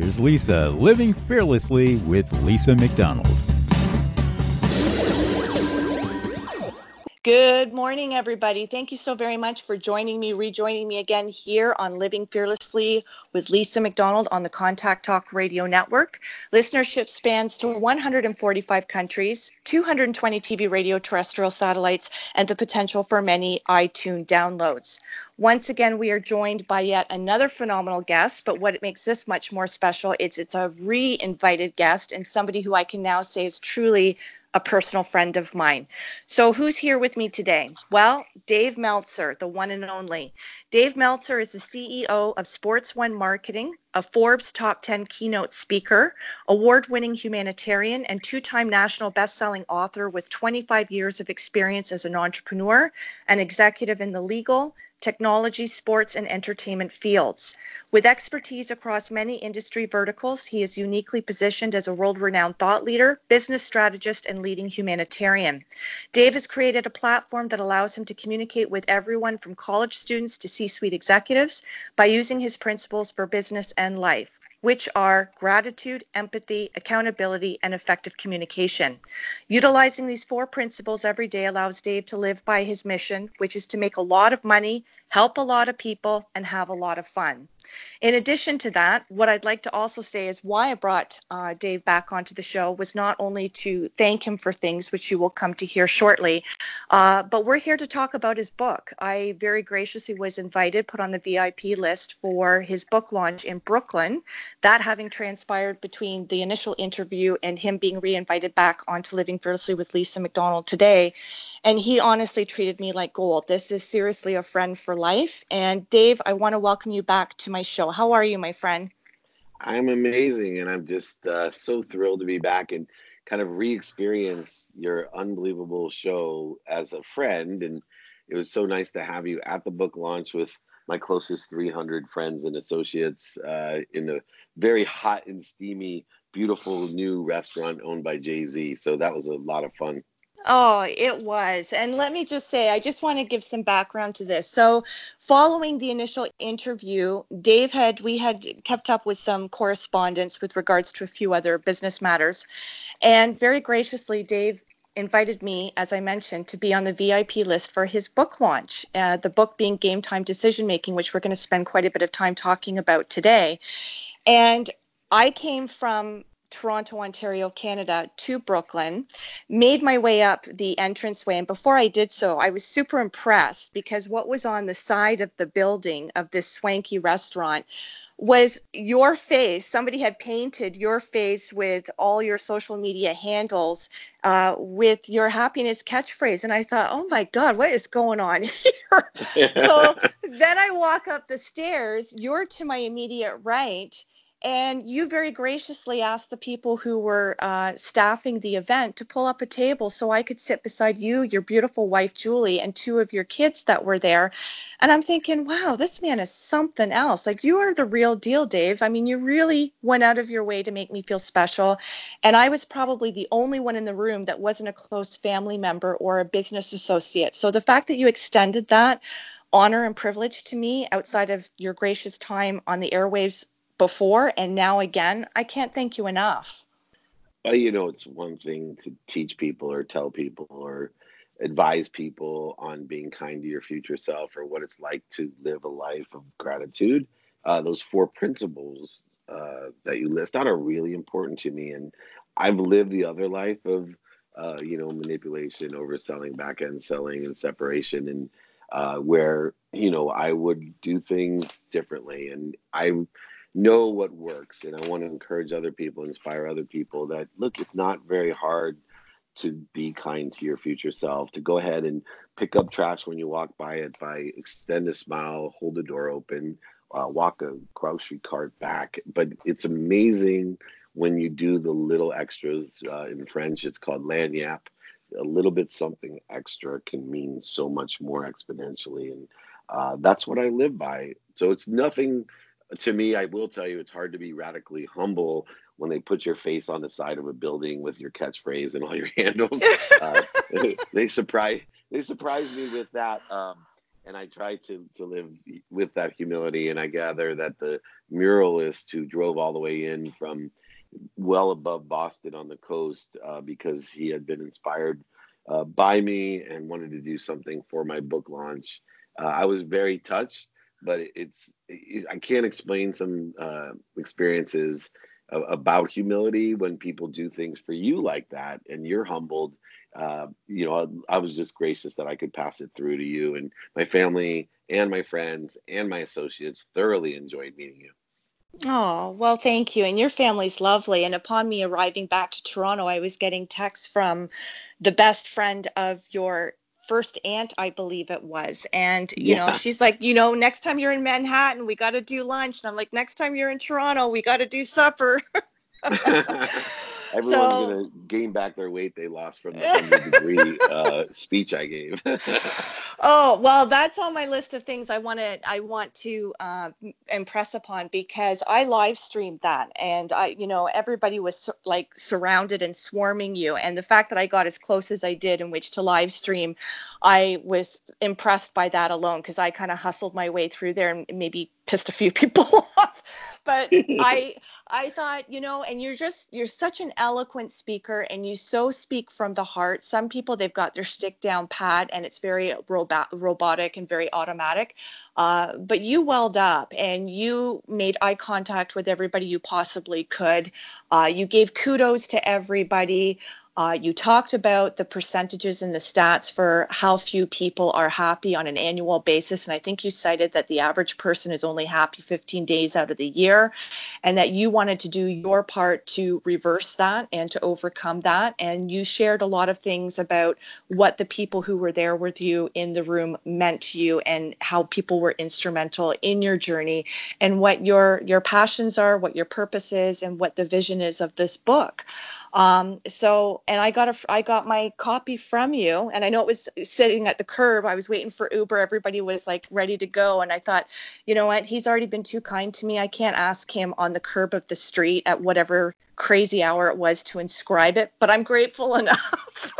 here's Lisa living fearlessly with Lisa McDonald. Good morning, everybody. Thank you so very much for joining me, rejoining me again here on Living Fearlessly with Lisa McDonald on the Contact Talk Radio Network. Listenership spans to 145 countries, 220 TV radio terrestrial satellites, and the potential for many iTunes downloads. Once again, we are joined by yet another phenomenal guest, but what makes this much more special is it's a re-invited guest and somebody who I can now say is truly a personal friend of mine. So, who's here with me today? Well, Dave Meltzer, the one and only. Dave Meltzer is the CEO of Sports One Marketing, a Forbes top 10 keynote speaker, award winning humanitarian, and two time national best selling author with 25 years of experience as an entrepreneur and executive in the legal, technology, sports, and entertainment fields. With expertise across many industry verticals, he is uniquely positioned as a world renowned thought leader, business strategist, and leading humanitarian. Dave has created a platform that allows him to communicate with everyone from college students to C suite executives by using his principles for business and life which are gratitude, empathy, accountability, and effective communication. Utilizing these four principles every day allows Dave to live by his mission, which is to make a lot of money, help a lot of people, and have a lot of fun. In addition to that, what I'd like to also say is why I brought uh, Dave back onto the show was not only to thank him for things, which you will come to hear shortly, uh, but we're here to talk about his book. I very graciously was invited, put on the VIP list for his book launch in Brooklyn. That having transpired between the initial interview and him being re-invited back onto Living Fearlessly with Lisa McDonald today. And he honestly treated me like gold. This is seriously a friend for life. And Dave, I want to welcome you back to my show. How are you, my friend? I'm amazing, and I'm just uh, so thrilled to be back and kind of re-experience your unbelievable show as a friend. And it was so nice to have you at the book launch with my closest 300 friends and associates uh, in a very hot and steamy, beautiful new restaurant owned by Jay Z. So that was a lot of fun. Oh, it was. And let me just say, I just want to give some background to this. So, following the initial interview, Dave had, we had kept up with some correspondence with regards to a few other business matters. And very graciously, Dave invited me, as I mentioned, to be on the VIP list for his book launch, uh, the book being Game Time Decision Making, which we're going to spend quite a bit of time talking about today. And I came from Toronto, Ontario, Canada to Brooklyn, made my way up the entranceway. And before I did so, I was super impressed because what was on the side of the building of this swanky restaurant was your face. Somebody had painted your face with all your social media handles uh, with your happiness catchphrase. And I thought, oh my God, what is going on here? so then I walk up the stairs. You're to my immediate right and you very graciously asked the people who were uh, staffing the event to pull up a table so I could sit beside you, your beautiful wife, Julie, and two of your kids that were there. And I'm thinking, wow, this man is something else. Like, you are the real deal, Dave. I mean, you really went out of your way to make me feel special. And I was probably the only one in the room that wasn't a close family member or a business associate. So the fact that you extended that, honor and privilege to me outside of your gracious time on the airwaves before and now again. I can't thank you enough. Well, you know, it's one thing to teach people or tell people or advise people on being kind to your future self or what it's like to live a life of gratitude. Uh, those four principles uh, that you list out are really important to me. And I've lived the other life of, uh, you know, manipulation, overselling, back end selling, and separation, and uh, where, you know, I would do things differently. And I know what works. And I want to encourage other people, inspire other people that, look, it's not very hard to be kind to your future self, to go ahead and pick up trash when you walk by it by extend a smile, hold the door open, uh, walk a grocery cart back. But it's amazing when you do the little extras. Uh, in French, it's called lagniappe. A little bit something extra can mean so much more exponentially. And uh, that's what I live by. So it's nothing to me. I will tell you, it's hard to be radically humble when they put your face on the side of a building with your catchphrase and all your handles. uh, they surprise they surprise me with that. Um, and I try to to live with that humility. And I gather that the muralist who drove all the way in from well above Boston on the coast uh, because he had been inspired uh, by me and wanted to do something for my book launch. Uh, I was very touched, but it's it, I can't explain some uh, experiences about humility when people do things for you like that and you're humbled uh, you know I, was just gracious that i could pass it through to you and my family and my friends and my associates thoroughly enjoyed meeting you Oh, well, thank you. And your family's lovely. And upon me arriving back to Toronto, I was getting texts from the best friend of your first aunt, I believe it was. And, you yeah. know, she's like, you know, next time you're in Manhattan, we got to do lunch. And I'm like, next time you're in Toronto, we got to do supper. Everyone's so, gonna gain back their weight they lost from the hundred degree uh, speech I gave. oh well, that's on my list of things I want to I want to uh, impress upon because I live streamed that and I you know everybody was like surrounded and swarming you and the fact that I got as close as I did in which to live stream, I was impressed by that alone because I kind of hustled my way through there and maybe pissed a few people off but I I thought, you know, and you're just you're such an eloquent speaker and you so speak from the heart. Some people they've got their stick down pat and it's very robot, robotic and very automatic. Uh, but you welled up and you made eye contact with everybody you possibly could. Uh, you gave kudos to everybody. Uh, you talked about the percentages and the stats for how few people are happy on an annual basis. And I think you cited that the average person is only happy 15 days out of the year, and that you wanted to do your part to reverse that and to overcome that. And you shared a lot of things about what the people who were there with you in the room meant to you and how people were instrumental in your journey and what your your passions are, what your purpose is, and what the vision is of this book. Um, so, and I got a, I got my copy from you, and I know it was sitting at the curb. I was waiting for Uber. Everybody was like ready to go, and I thought, you know what? He's already been too kind to me. I can't ask him on the curb of the street at whatever crazy hour it was to inscribe it, but I'm grateful enough.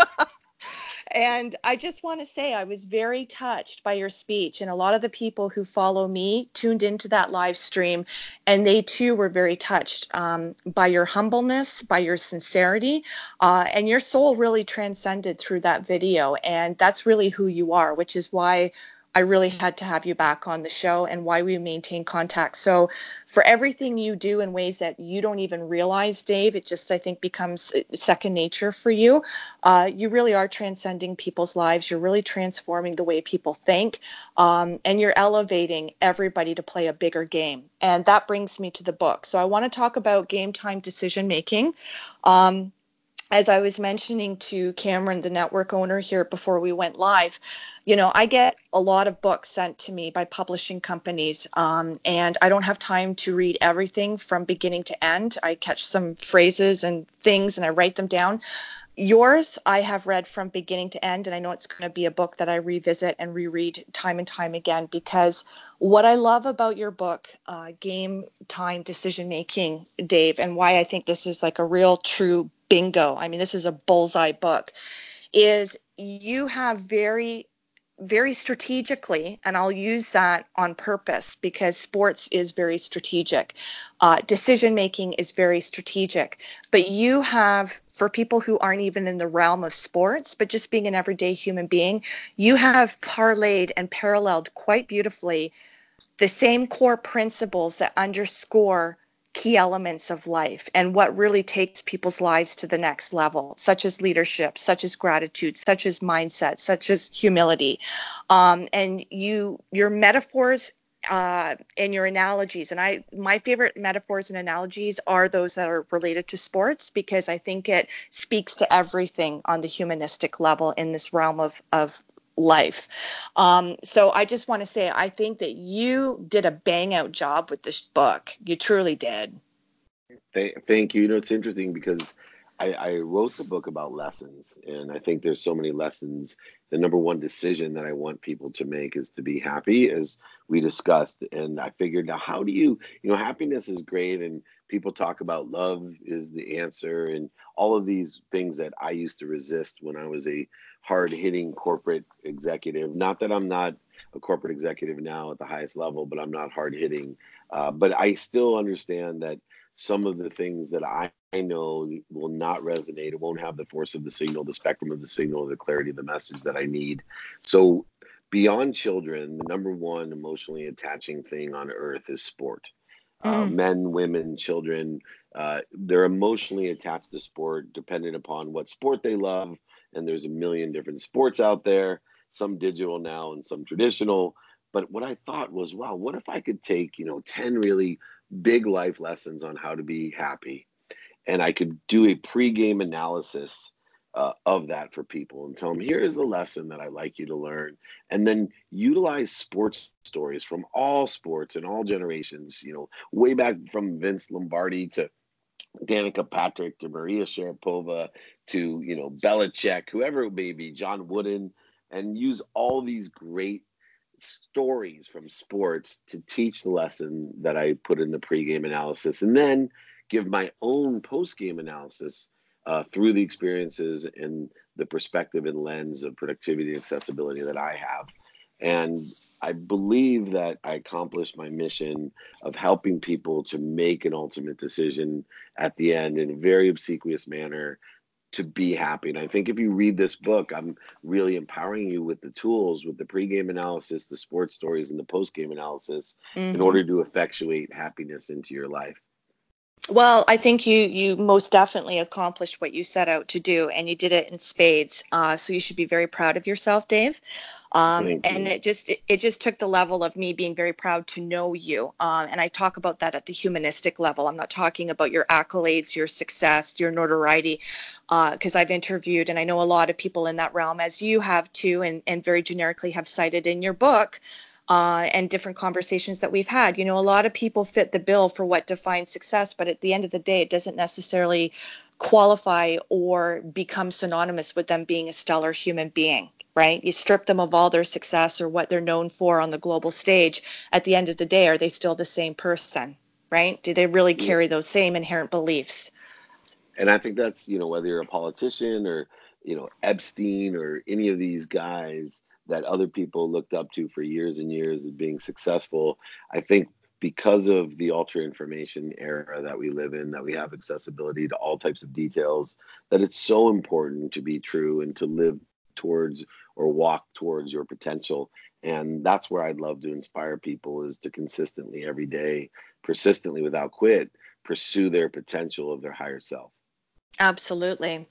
And I just want to say, I was very touched by your speech. And a lot of the people who follow me tuned into that live stream, and they too were very touched um, by your humbleness, by your sincerity, uh, and your soul really transcended through that video. And that's really who you are, which is why I really had to have you back on the show and why we maintain contact. So, for everything you do in ways that you don't even realize, Dave, it just, I think, becomes uh, second nature for you. Uh, you really are transcending people's lives. You're really transforming the way people think. Um, and you're elevating everybody to play a bigger game. And that brings me to the book. So, I want to talk about game time decision making. Um, as I was mentioning to Cameron, the network owner here before we went live, you know, I get a lot of books sent to me by publishing companies, um, and I don't have time to read everything from beginning to end. I catch some phrases and things and I write them down. Yours, I have read from beginning to end, and I know it's going to be a book that I revisit and reread time and time again because what I love about your book, uh, Game Time Decision Making, Dave, and why I think this is like a real true bingo. I mean, this is a bullseye book. Is you have very very strategically, and I'll use that on purpose because sports is very strategic. Uh, decision making is very strategic. But you have, for people who aren't even in the realm of sports, but just being an everyday human being, you have parlayed and paralleled quite beautifully the same core principles that underscore key elements of life and what really takes people's lives to the next level, such as leadership, such as gratitude, such as mindset, such as humility. Um, and you, your metaphors uh, and your analogies. And I, my favorite metaphors and analogies are those that are related to sports because I think it speaks to everything on the humanistic level in this realm of of life. Um, so I just want to say, I think that you did a bang out job with this book. You truly did. Thank you. You know, it's interesting because I, I wrote the book about lessons, and I think there's so many lessons. The number one decision that I want people to make is to be happy, as we discussed. And I figured, now, how do you, you know, happiness is great, and people talk about love is the answer, and all of these things that I used to resist when I was a hard hitting corporate executive. Not that I'm not a corporate executive now at the highest level, but I'm not hard hitting. Uh, but I still understand that some of the things that I, I know will not resonate. It won't have the force of the signal, the spectrum of the signal, the clarity of the message that I need. So, beyond children, the number one emotionally attaching thing on earth is sport. Mm. Uh, men, women, children, uh, they're emotionally attached to sport, dependent upon what sport they love, and there's a million different sports out there, some digital now and some traditional. But what I thought was, wow, what if I could take, you know, 10 really big life lessons on how to be happy and I could do a pre-game analysis uh, of that for people and tell them here's the lesson that I'd like you to learn, and then utilize sports stories from all sports and all generations. You know, way back from Vince Lombardi to Danica Patrick to Maria Sharapova to you know Belichick, whoever it may be, John Wooden, and use all these great stories from sports to teach the lesson that I put in the pregame analysis, and then give my own post game analysis uh, through the experiences and the perspective and lens of productivity and accessibility that I have. And I believe that I accomplished my mission of helping people to make an ultimate decision at the end in a very obsequious manner to be happy. And I think if you read this book, I'm really empowering you with the tools, with the pregame analysis, the sports stories, and the postgame analysis mm-hmm. in order to effectuate happiness into your life. Well, I think you you most definitely accomplished what you set out to do, and you did it in spades. Uh, so you should be very proud of yourself, Dave. Um, and it just it, it, just took the level of me being very proud to know you. Um, and I talk about that at the humanistic level. I'm not talking about your accolades, your success, your notoriety, because uh, I've interviewed and I know a lot of people in that realm, as you have too, and and very generically have cited in your book uh, and different conversations that we've had. You know, a lot of people fit the bill for what defines success, but at the end of the day, it doesn't necessarily qualify or become synonymous with them being a stellar human being, right? You strip them of all their success or what they're known for on the global stage. At the end of the day, are they still the same person, right? Do they really carry those same inherent beliefs? And I think that's, you know, whether you're a politician or, you know, Epstein or any of these guys, that other people looked up to for years and years as being successful. I think because of the ultra information era that we live in, that we have accessibility to all types of details, that it's so important to be true and to live towards or walk towards your potential. And that's where I'd love to inspire people is to consistently every day, persistently without quit, pursue their potential of their higher self. Absolutely.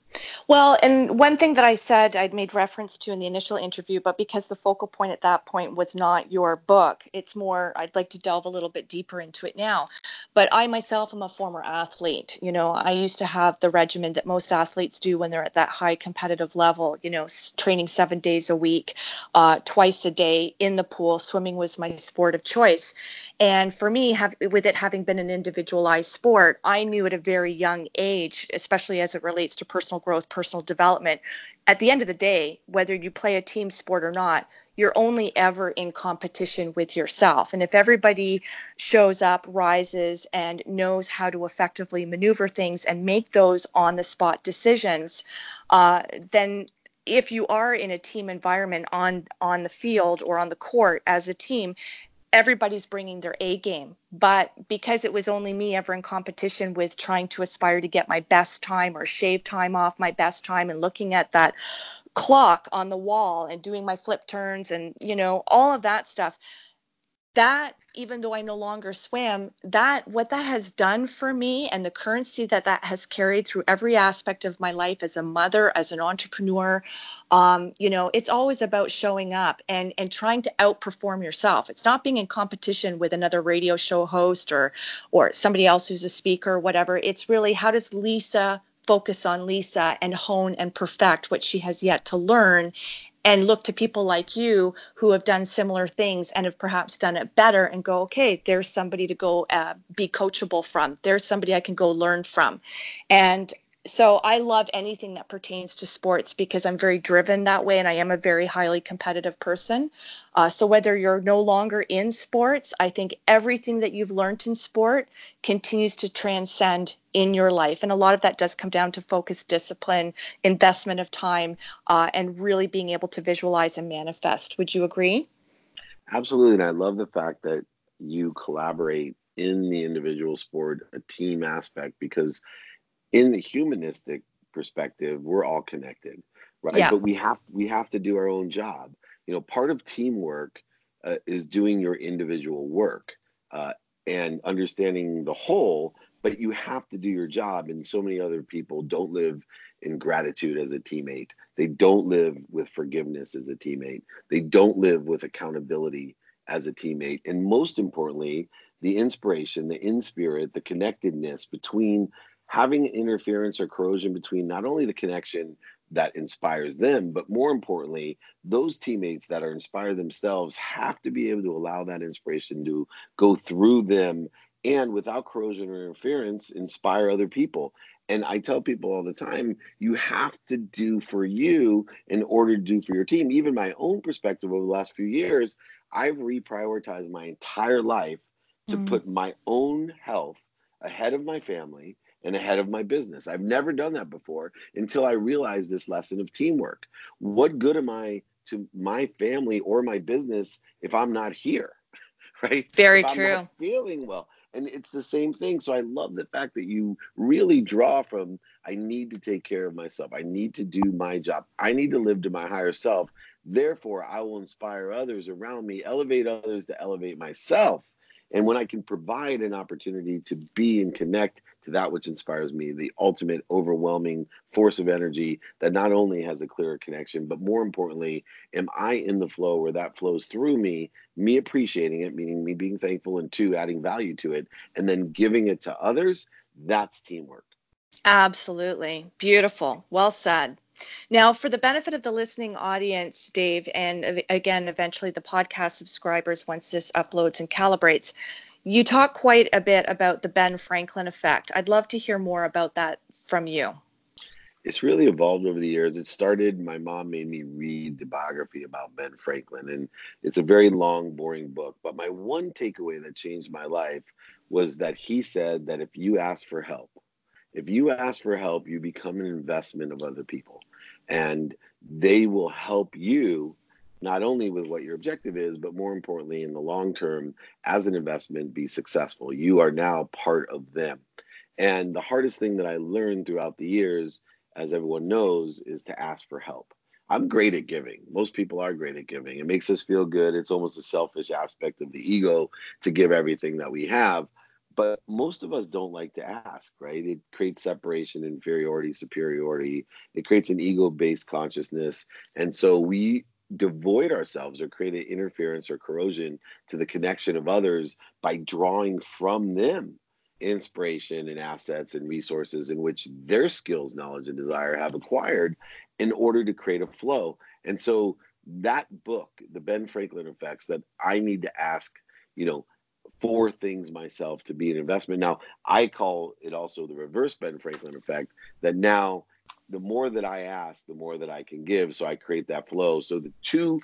Well, and one thing that I said I'd made reference to in the initial interview, but because the focal point at that point was not your book, it's more, I'd like to delve a little bit deeper into it now. But I myself am a former athlete. You know, I used to have the regimen that most athletes do when they're at that high competitive level, you know, training seven days a week, uh, twice a day in the pool. Swimming was my sport of choice. And for me, have, with it having been an individualized sport, I knew at a very young age, especially as it relates to personal growth, personal development, at the end of the day, whether you play a team sport or not, you're only ever in competition with yourself. And if everybody shows up, rises, and knows how to effectively maneuver things and make those on the spot decisions, uh, then if you are in a team environment on on the field or on the court as a team everybody's bringing their A game. But because it was only me ever in competition with trying to aspire to get my best time or shave time off my best time and looking at that clock on the wall and doing my flip turns and, you know, all of that stuff, that even though I no longer swam, that what that has done for me and the currency that that has carried through every aspect of my life as a mother, as an entrepreneur, um, you know, it's always about showing up and and trying to outperform yourself. It's not being in competition with another radio show host or or somebody else who's a speaker or whatever. It's really how does Lisa focus on Lisa and hone and perfect what she has yet to learn and look to people like you who have done similar things and have perhaps done it better and go okay there's somebody to go uh, be coachable from. There's somebody i can go learn from. And so I love anything that pertains to sports because I'm very driven that way and I am a very highly competitive person. Uh, so whether you're no longer in sports, I think everything that you've learned in sport continues to transcend in your life. And a lot of that does come down to focus, discipline, investment of time, uh, and really being able to visualize and manifest. Would you agree? Absolutely. And I love the fact that you collaborate in the individual sport, a team aspect, because in the humanistic perspective, we're all connected, right? Yeah. But we have we have to do our own job. You know, part of teamwork uh, is doing your individual work uh, and understanding the whole. But you have to do your job, and so many other people don't live in gratitude as a teammate. They don't live with forgiveness as a teammate. They don't live with accountability as a teammate. And most importantly, the inspiration, the in spirit, the connectedness between having interference or corrosion between not only the connection that inspires them, but more importantly, those teammates that are inspired themselves have to be able to allow that inspiration to go through them and without corrosion or interference, inspire other people. And I tell people all the time, you have to do for you in order to do for your team. Even my own perspective over the last few years, I've reprioritized my entire life to mm-hmm. put my own health ahead of my family and ahead of my business. I've never done that before until I realized this lesson of teamwork. What good am I to my family or my business if I'm not here? Right? Very true. feeling well. And it's the same thing. So I love the fact that you really draw from I need to take care of myself. I need to do my job. I need to live to my higher self. Therefore, I will inspire others around me, elevate others to elevate myself and when I can provide an opportunity to be and connect to that which inspires me, the ultimate overwhelming force of energy that not only has a clearer connection, but more importantly, am I in the flow where that flows through me, me appreciating it, meaning me being thankful, and two, adding value to it, and then giving it to others, that's teamwork. Absolutely. Beautiful. Well said. Now, for the benefit of the listening audience, Dave, and again, eventually the podcast subscribers once this uploads and calibrates, you talk quite a bit about the Ben Franklin effect. I'd love to hear more about that from you. It's really evolved over the years. It started, my mom made me read the biography about Ben Franklin, and it's a very long, boring book. But my one takeaway that changed my life was that he said that if you ask for help, if you ask for help, you become an investment of other people and they will help you not only with what your objective is, but more importantly, in the long term, as an investment, be successful. You are now part of them. And the hardest thing that I learned throughout the years, as everyone knows, is to ask for help. I'm great at giving. Most people are great at giving. It makes us feel good. It's almost a selfish aspect of the ego to give everything that we have but most of us don't like to ask right? It creates separation inferiority superiority. It creates an ego-based consciousness. And so we devoid ourselves or create an interference or corrosion to the connection of others by drawing from them inspiration and assets and resources in which their skills knowledge and desire have acquired in order to create a flow. And so that book the ben franklin effects that i need to ask you know four things myself to be an investment. Now, I call it also the reverse Ben Franklin effect that now the more that I ask, the more that I can give. So I create that flow. So the two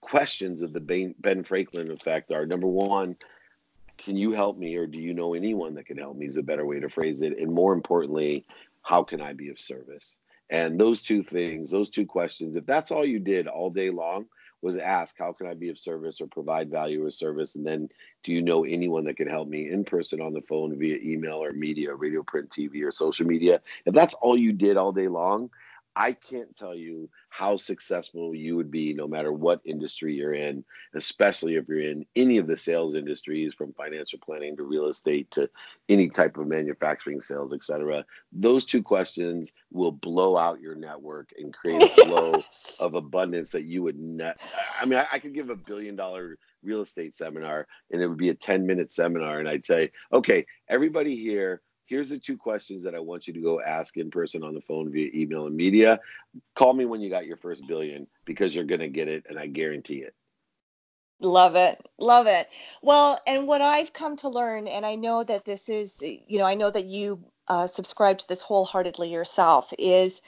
questions of the Ben Franklin effect are number one, can you help me or do you know anyone that can help me is a better way to phrase it. And more importantly, how can I be of service? And those two things, those two questions, if that's all you did all day long, was ask, how can I be of service or provide value or service? And then, do you know anyone that can help me in person, on the phone, via email or media, radio, print, TV, or social media? If that's all you did all day long, I can't tell you how successful you would be no matter what industry you're in, especially if you're in any of the sales industries from financial planning to real estate to any type of manufacturing sales, etc. Those two questions will blow out your network and create a flow of abundance that you would not. I mean, I, I could give a billion dollar real estate seminar and it would be a 10 minute seminar and I'd say, okay, everybody here here's the two questions that I want you to go ask in person on the phone via email and media. Call me when you got your first billion because you're going to get it and I guarantee it. Love it. Love it. Well, and what I've come to learn, and I know that this is, you know, I know that you uh, subscribe to this wholeheartedly yourself, is,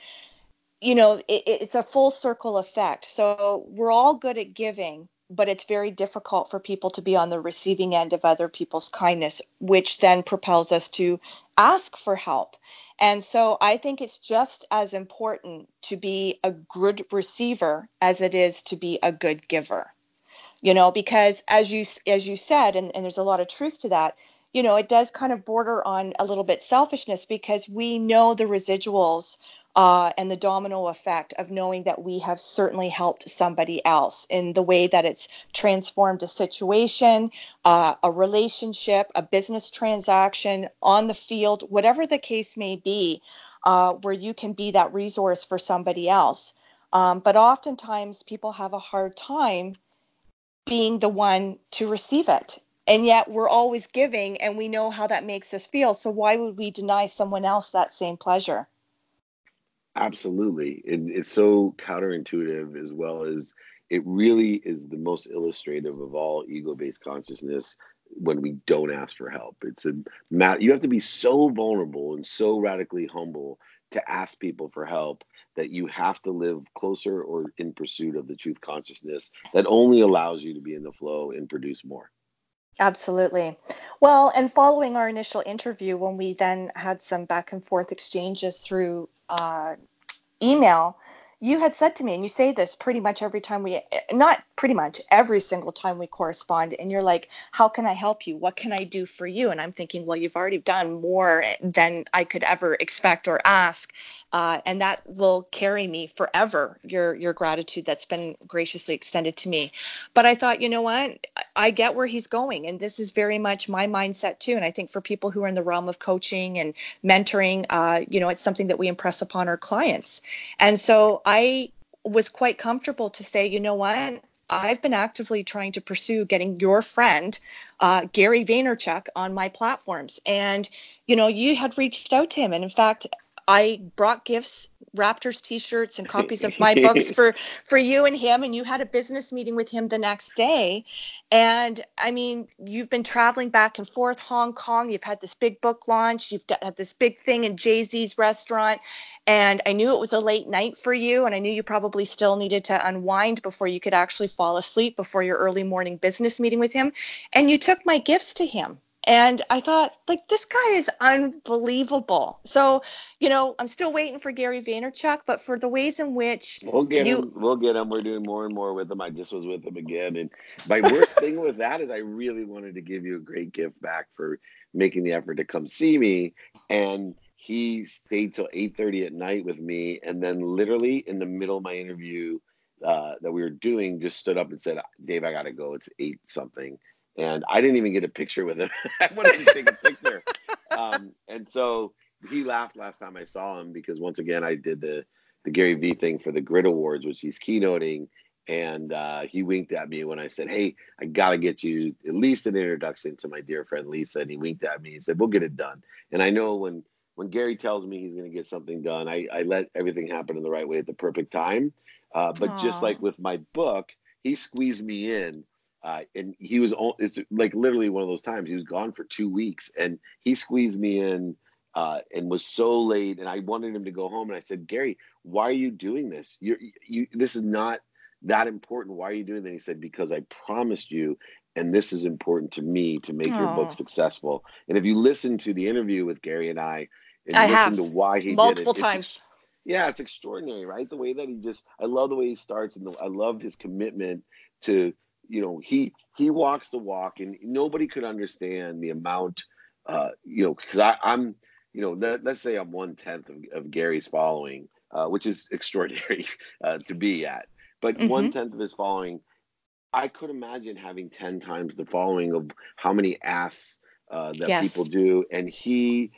you know, it, it's a full circle effect. So we're all good at giving, but it's very difficult for people to be on the receiving end of other people's kindness, which then propels us to ask for help. And so I think it's just as important to be a good receiver as it is to be a good giver. You know, because as you as you said, and, and there's a lot of truth to that, you know, it does kind of border on a little bit selfishness because we know the residuals uh, and the domino effect of knowing that we have certainly helped somebody else in the way that it's transformed a situation, uh, a relationship, a business transaction on the field, whatever the case may be, uh, where you can be that resource for somebody else. Um, but oftentimes people have a hard time being the one to receive it. And yet we're always giving and we know how that makes us feel. So why would we deny someone else that same pleasure? Absolutely. It, it's so counterintuitive as well as it really is the most illustrative of all ego based consciousness when we don't ask for help. It's a matter, you have to be so vulnerable and so radically humble to ask people for help that you have to live closer or in pursuit of the truth consciousness that only allows you to be in the flow and produce more. Absolutely. Well, and following our initial interview, when we then had some back and forth exchanges through uh, email, you had said to me, and you say this pretty much every time we, not pretty much every single time we correspond, and you're like, How can I help you? What can I do for you? And I'm thinking, Well, you've already done more than I could ever expect or ask uh, and that will carry me forever. Your your gratitude that's been graciously extended to me. But I thought, you know what? I get where he's going, and this is very much my mindset too. And I think for people who are in the realm of coaching and mentoring, uh, you know, it's something that we impress upon our clients. And so I was quite comfortable to say, you know what? I've been actively trying to pursue getting your friend, uh, Gary Vaynerchuk, on my platforms. And, you know, you had reached out to him. And in fact, I brought gifts, Raptors t-shirts and copies of my books for for you and him and you had a business meeting with him the next day. And I mean, you've been traveling back and forth Hong Kong, you've had this big book launch, you've got this big thing in Jay-Z's restaurant. And I knew it was a late night for you and I knew you probably still needed to unwind before you could actually fall asleep before your early morning business meeting with him. And you took my gifts to him and I thought, like, this guy is unbelievable. So, you know, I'm still waiting for Gary Vaynerchuk, but for the ways in which we'll get you... him, we'll get him. We're doing more and more with him. I just was with him again, and my worst thing with that is I really wanted to give you a great gift back for making the effort to come see me, and he stayed till 8:30 at night with me, and then literally in the middle of my interview uh, that we were doing, just stood up and said, "Dave, I got to go. It's eight something." And I didn't even get a picture with him. I wanted to take a picture, um, and so he laughed last time I saw him because once again I did the the Gary V thing for the Grid Awards, which he's keynoting, and uh, he winked at me when I said, "Hey, I got to get you at least an introduction to my dear friend Lisa," and he winked at me and said, "We'll get it done." And I know when when Gary tells me he's going to get something done, I, I let everything happen in the right way at the perfect time. Uh, but Aww. just like with my book, he squeezed me in uh, and he was it's like literally one of those times he was gone for two weeks and he squeezed me in uh, and was so late and I wanted him to go home and I said Gary why are you doing this? You're, you this is not that important. Why are you doing that? He said because I promised you and this is important to me to make Aww. your book successful. And if you listen to the interview with Gary and I and I listen have to why he multiple did it, times. yeah, it's extraordinary, right? The way that he just, I love the way he starts, and the, I love his commitment to, you know, he he walks the walk, and nobody could understand the amount, uh, you know, because i i'm you know, let, us say I'm one tenth of, of Gary's following, uh, which is extraordinary uh, to be at, but mm-hmm. one tenth of his following, I could imagine having ten times the following of how many asks uh, that yes. people do, and he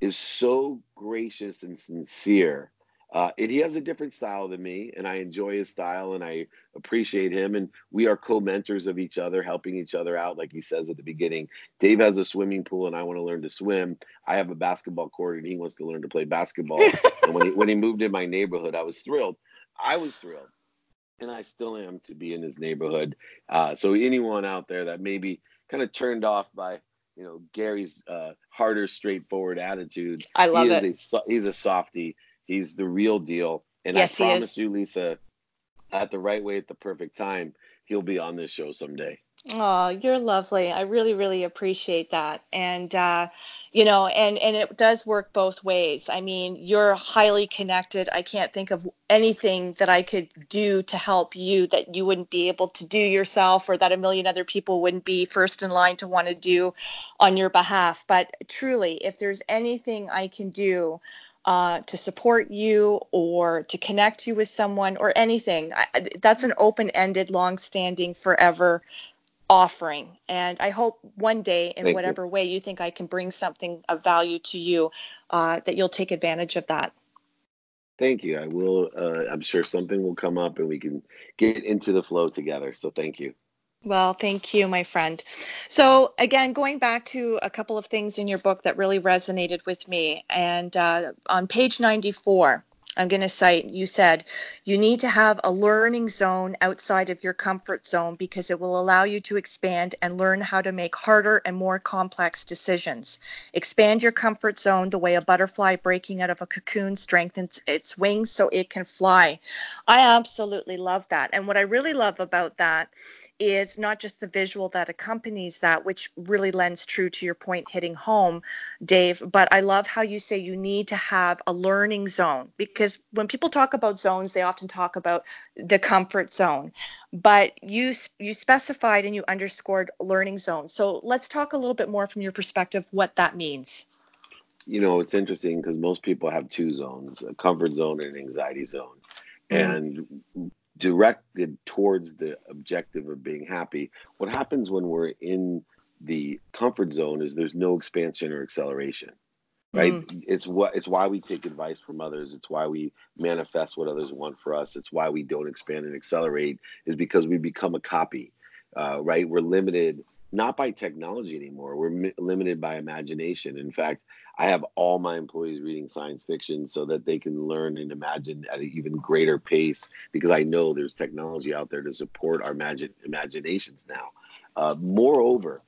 is so gracious and sincere uh, and he has a different style than me, and I enjoy his style and I appreciate him. And we are co mentors of each other, helping each other out, like he says at the beginning. Dave has a swimming pool, and I want to learn to swim. I have a basketball court, and he wants to learn to play basketball. and when he, when he moved in my neighborhood, I was thrilled. I was thrilled, and I still am to be in his neighborhood. Uh, so, anyone out there that maybe kind of turned off by you know Gary's uh, harder, straightforward attitude. I love he it. A, he's a softie. He's the real deal. And yes, I promise you, Lisa, at the right way at the perfect time, he'll be on this show someday. Oh, you're lovely. I really, really appreciate that. And uh, you know, and and it does work both ways. I mean, you're highly connected. I can't think of anything that I could do to help you that you wouldn't be able to do yourself, or that a million other people wouldn't be first in line to want to do on your behalf. But truly, if there's anything I can do uh, to support you or to connect you with someone or anything. I, that's an open ended, long standing, forever offering. And I hope one day, in Thank whatever you. way you think I can bring something of value to you, uh, that you'll take advantage of that. Thank you. I will. Uh, I'm sure something will come up and we can get into the flow together. So thank you. Well, thank you, my friend. So, again, going back to a couple of things in your book that really resonated with me. And uh, on page 94, I'm going to cite you said you need to have a learning zone outside of your comfort zone because it will allow you to expand and learn how to make harder and more complex decisions. Expand your comfort zone the way a butterfly breaking out of a cocoon strengthens its wings so it can fly. I absolutely love that. And what I really love about that is not just the visual that accompanies that, which really lends true to your point hitting home, Dave, but I love how you say you need to have a learning zone because when people talk about zones, they often talk about the comfort zone. But you you specified and you underscored learning zone. So let's talk a little bit more from your perspective what that means. You know, it's interesting because most people have two zones, a comfort zone and an anxiety zone. Mm-hmm. And directed towards the objective of being happy. What happens when we're in the comfort zone is there's no expansion or acceleration. Right? Mm. It's what it's why we take advice from others. It's why we manifest what others want for us. It's why we don't expand and accelerate is because we become a copy. Uh, right? We're limited not by technology anymore. We're mi- limited by imagination. In fact, I have all my employees reading science fiction so that they can learn and imagine at an even greater pace because I know there's technology out there to support our imagine, imaginations now. Uh, moreover,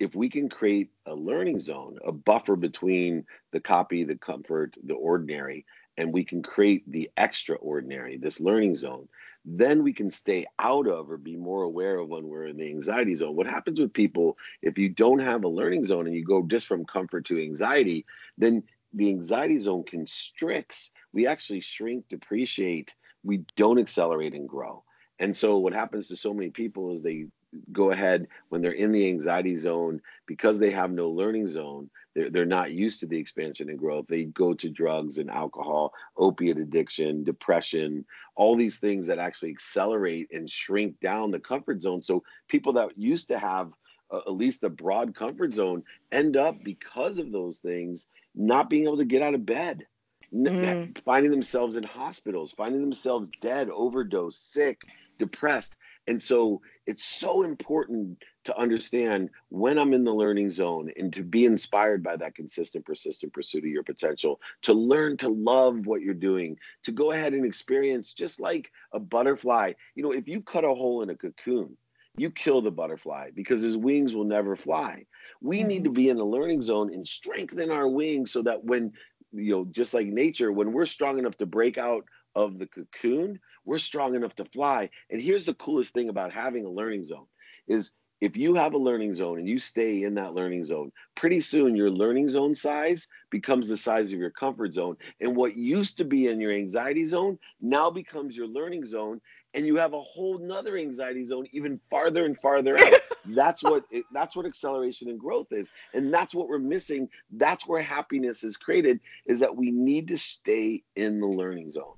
if we can create a learning zone, a buffer between the copy, the comfort, the ordinary, and we can create the extraordinary, this learning zone, then we can stay out of or be more aware of when we're in the anxiety zone. What happens with people if you don't have a learning zone and you go just from comfort to anxiety, then the anxiety zone constricts. We actually shrink, depreciate, we don't accelerate and grow. And so what happens to so many people is they go ahead when they're in the anxiety zone because they have no learning zone they're, they're not used to the expansion and growth. They go to drugs and alcohol opiate addiction depression all these things that actually accelerate and shrink down the comfort zone. So people that used to have uh, at least a broad comfort zone end up because of those things not being able to get out of bed. Mm. finding themselves in hospitals finding themselves dead overdose sick depressed and so it's so important to understand when I'm in the learning zone and to be inspired by that consistent, persistent pursuit of your potential, to learn to love what you're doing, to go ahead and experience just like a butterfly. You know, if you cut a hole in a cocoon, you kill the butterfly because his wings will never fly. We mm-hmm. need to be in the learning zone and strengthen our wings so that when, you know, just like nature, when we're strong enough to break out of the cocoon, we're strong enough to fly. And here's the coolest thing about having a learning zone is if you have a learning zone and you stay in that learning zone, pretty soon your learning zone size becomes the size of your comfort zone. And what used to be in your anxiety zone now becomes your learning zone. And you have a whole nother anxiety zone even farther and farther out. that's what it, that's what acceleration and growth is. And that's what we're missing. That's where happiness is created, is that we need to stay in the learning zone.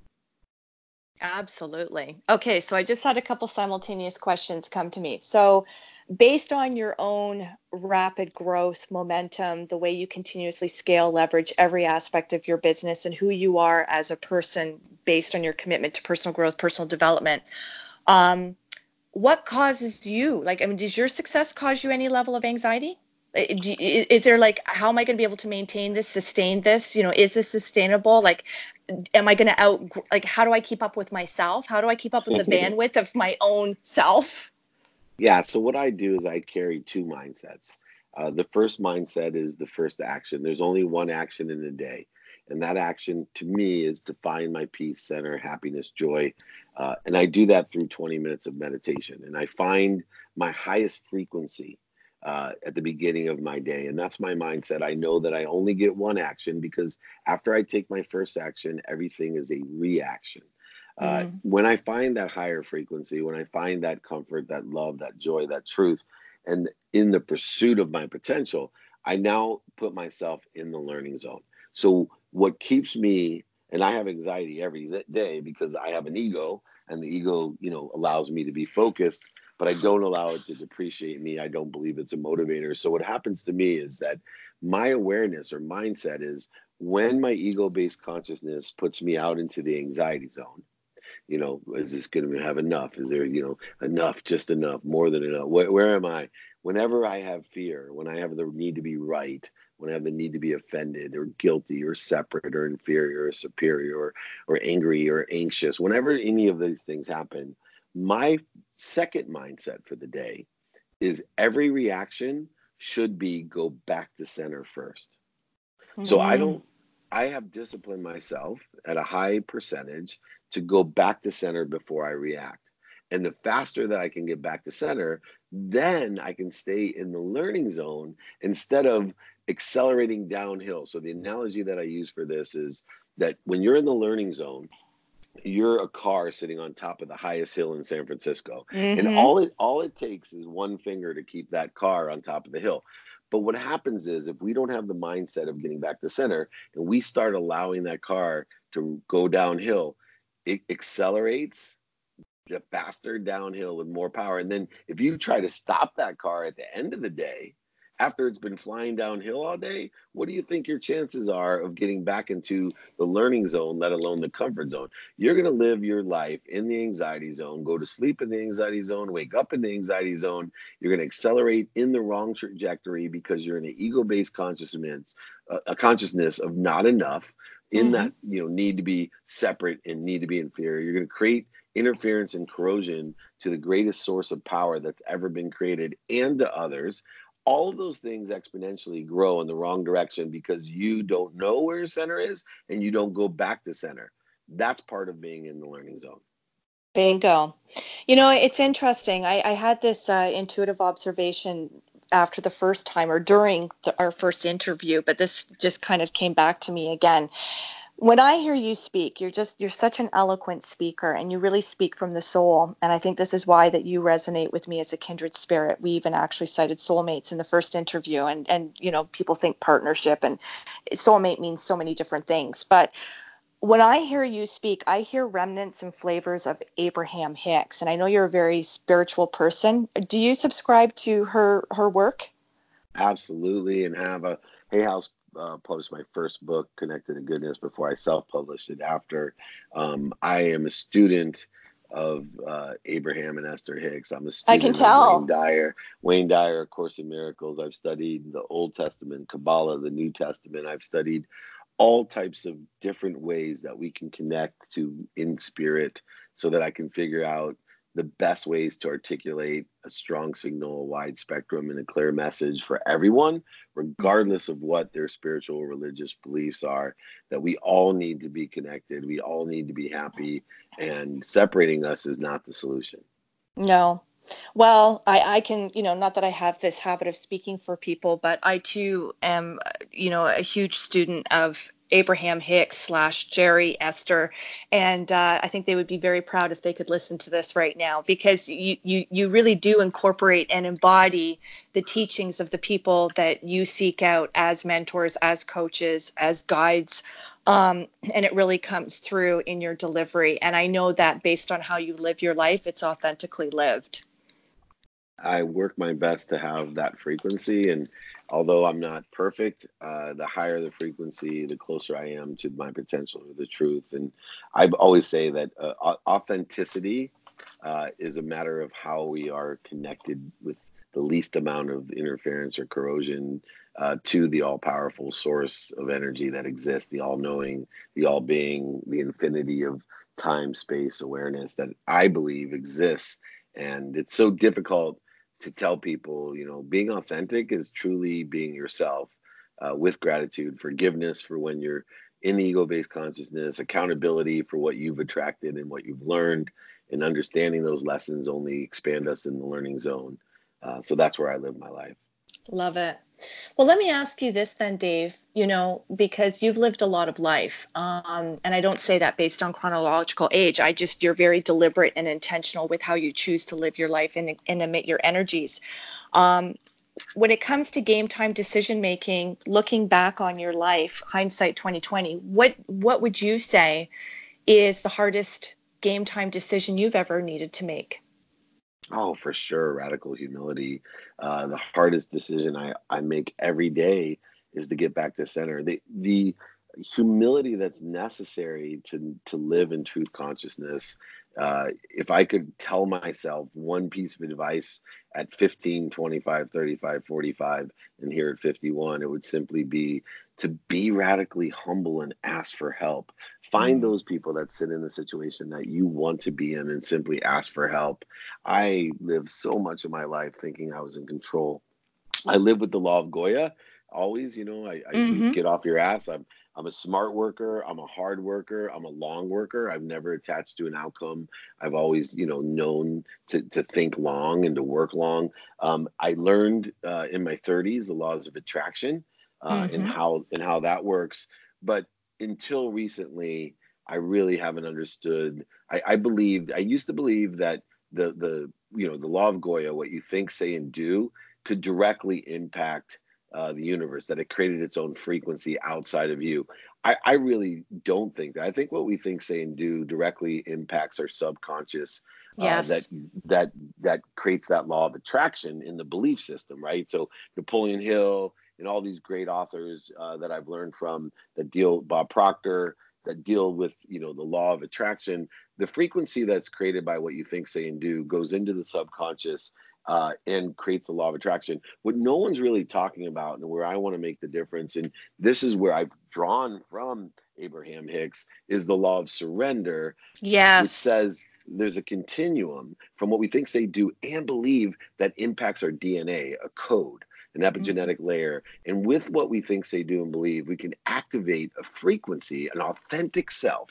Absolutely. Okay, so I just had a couple simultaneous questions come to me. So, based on your own rapid growth momentum, the way you continuously scale, leverage every aspect of your business, and who you are as a person based on your commitment to personal growth, personal development, um, what causes you? Like, I mean, does your success cause you any level of anxiety? Uh, is there like how am i going to be able to maintain this sustain this? You know is this sustainable? Like am i going to out like how do i keep up with myself? How do i keep up with the bandwidth of my own self? Yeah so what i do is i carry two mindsets. Uh, the first mindset is the first action. There's only one action in a day and that action to me is to find my peace center happiness joy uh, and i do that through 20 minutes of meditation and i find my highest frequency uh, at the beginning of my day. And that's my mindset. I know that I only get one action because after I take my first action, everything is a reaction. Uh, mm. When I find that higher frequency, when I find that comfort, that love, that joy, that truth, and in the pursuit of my potential, I now put myself in the learning zone. So, what keeps me, and I have anxiety every day because I have an ego, and the ego, you know, allows me to be focused but I don't allow it to depreciate me. I don't believe it's a motivator. So what happens to me is that my awareness or mindset is when my ego based consciousness puts me out into the anxiety zone. You know, is this going to have enough? Is there, you know, enough, just enough, more than enough? Where, where am I? Whenever I have fear, when I have the need to be right, when I have the need to be offended or guilty or separate or inferior or superior or, or angry or anxious, whenever any of these things happen, my second mindset for the day is every reaction should be go back to center 1st mm-hmm. So I mm-hmm. don't, I have disciplined myself at a high percentage to go back to center before I react. And the faster that I can get back to center, then I can stay in the learning zone instead of accelerating downhill. So the analogy that I use for this is that when you're in the learning zone, you're a car sitting on top of the highest hill in San Francisco. Mm-hmm. And all it all it takes is one finger to keep that car on top of the hill. But what happens is if we don't have the mindset of getting back to center and we start allowing that car to go downhill, it accelerates the faster downhill with more power. And then if you try to stop that car at the end of the day, after it's been flying downhill all day, what do you think your chances are of getting back into the learning zone, let alone the comfort zone? You're going to live your life in the anxiety zone, go to sleep in the anxiety zone, wake up in the anxiety zone. You're going to accelerate in the wrong trajectory because you're in an ego-based consciousness, uh, a consciousness of not enough in mm-hmm. that you know need to be separate and need to be inferior. You're going to create interference and corrosion to the greatest source of power that's ever been created and to others all of those things exponentially grow in the wrong direction because you don't know where your center is and you don't go back to center. That's part of being in the learning zone. Bingo. You know, it's interesting. I, I had this uh, intuitive observation after the first time or during the, our first interview, but this just kind of came back to me again when I hear you speak, you're just you're such an eloquent speaker and you really speak from the soul. And I think this is why that you resonate with me as a kindred spirit. We even actually cited soulmates in the first interview and and you know, people think partnership and soulmate means so many different things. But when I hear you speak, I hear remnants and flavors of Abraham Hicks. And I know you're a very spiritual person. Do you subscribe to her her work? Absolutely, and have a Hay House uh, published my first book, Connected to Goodness, before I self-published it. After um, I am a student of uh, Abraham and Esther Hicks. I'm a student I can tell. Wayne Dyer, Wayne Dyer, Course in Miracles. I've studied the Old Testament, Kabbalah, the New Testament. I've studied all types of different ways that we can connect to in spirit so that I can figure out the best ways to articulate a strong signal, a wide spectrum, and a clear message for everyone, regardless of what their spiritual or religious beliefs are, that we all need to be connected. We all need to be happy, and separating us is not the solution. No. Well, I, I can, you know, not that I have this habit of speaking for people, but I too am, you know, a huge student of Abraham Hicks slash Jerry Esther, and uh, I think they would be very proud if they could listen to this right now because you you you really do incorporate and embody the teachings of the people that you seek out as mentors, as coaches, as guides, um, and it really comes through in your delivery. And I know that based on how you live your life, it's authentically lived. I work my best to have that frequency. And although I'm not perfect, uh, the higher the frequency, the closer I am to my potential or the truth. And I always say that uh, authenticity uh, is a matter of how we are connected with the least amount of interference or corrosion uh, to the all powerful source of energy that exists, the all knowing, the all being, the infinity of time, space, awareness that I believe exists. And it's so difficult to tell people, you know, being authentic is truly being yourself uh, with gratitude, forgiveness for when you're in the ego based consciousness, accountability for what you've attracted and what you've learned, and understanding those lessons only expand us in the learning zone. Uh, so that's where I live my life. Love it. Well, let me ask you this then, Dave, you know, because you've lived a lot of life. Um, and I don't say that based on chronological age. I just, you're very deliberate and intentional with how you choose to live your life and, and emit your energies. Um, when it comes to game time decision making, looking back on your life, hindsight 2020, what what would you say is the hardest game time decision you've ever needed to make? Oh, for sure. Radical humility. Uh, the hardest decision I, I make every day is to get back to center. The, the humility that's necessary to, to live in truth consciousness. Uh, if I could tell myself one piece of advice at 15, 25, 35, 45, and here at 51, it would simply be to be radically humble and ask for help. Find mm-hmm. those people that sit in the situation that you want to be in and simply ask for help. I lived so much of my life thinking I was in control. I live with the law of Goya always, you know, I, I mm-hmm. get off your ass. I'm I'm a smart worker. I'm a hard worker. I'm a long worker. I've never attached to an outcome. I've always, you know, known to, to think long and to work long. Um, I learned uh, in my 30s the laws of attraction uh, mm-hmm. and how and how that works. But until recently, I really haven't understood. I, I believed I used to believe that the the you know the law of Goya, what you think, say, and do, could directly impact uh, the universe. That it created its own frequency outside of you. I, I really don't think that. I think what we think, say, and do directly impacts our subconscious. Uh, yes. Uh, that that that creates that law of attraction in the belief system, right? So Napoleon Hill and all these great authors uh, that I've learned from that deal Bob Proctor that deal with you know the law of attraction the frequency that's created by what you think say and do goes into the subconscious uh, and creates the law of attraction. What no one's really talking about and where i want to make the difference and this is where i've drawn from abraham hicks is the law of surrender yes. which says there's a continuum from what we think say do and believe that impacts our dna a code an epigenetic mm-hmm. layer. And with what we think, say, do, and believe, we can activate a frequency, an authentic self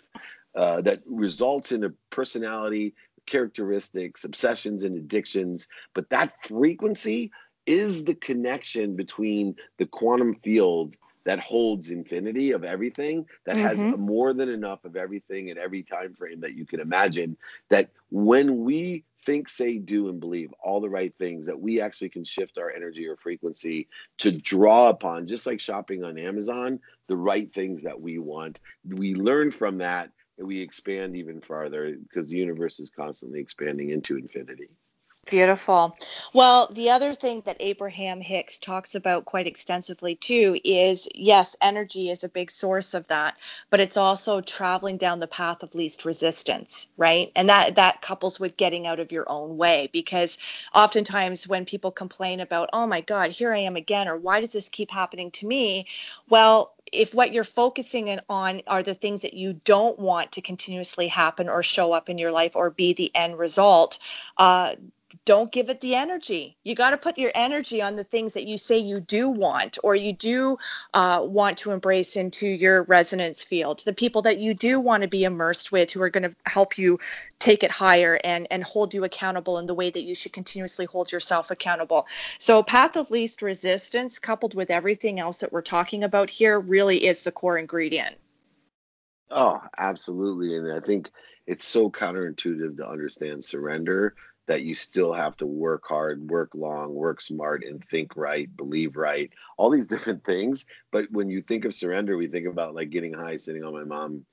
uh, that results in a personality, characteristics, obsessions, and addictions. But that frequency is the connection between the quantum field that holds infinity of everything that mm-hmm. has more than enough of everything in every time frame that you can imagine that when we think say do and believe all the right things that we actually can shift our energy or frequency to draw upon just like shopping on amazon the right things that we want we learn from that and we expand even farther because the universe is constantly expanding into infinity Beautiful. Well, the other thing that Abraham Hicks talks about quite extensively too is yes, energy is a big source of that, but it's also traveling down the path of least resistance, right? And that that couples with getting out of your own way because oftentimes when people complain about, "Oh my god, here I am again," or "Why does this keep happening to me?" Well, if what you're focusing on are the things that you don't want to continuously happen or show up in your life or be the end result, uh, don't give it the energy. You got to put your energy on the things that you say you do want or you do uh, want to embrace into your resonance field. The people that you do want to be immersed with who are going to help you take it higher and, and hold you accountable in the way that you should continuously hold yourself accountable. So, path of least resistance, coupled with everything else that we're talking about here, really is the core ingredient. Oh, absolutely. And I think it's so counterintuitive to understand surrender that you still have to work hard, work long, work smart, and think right, believe right, all these different things. But when you think of surrender, we think about like getting high, sitting on my mom's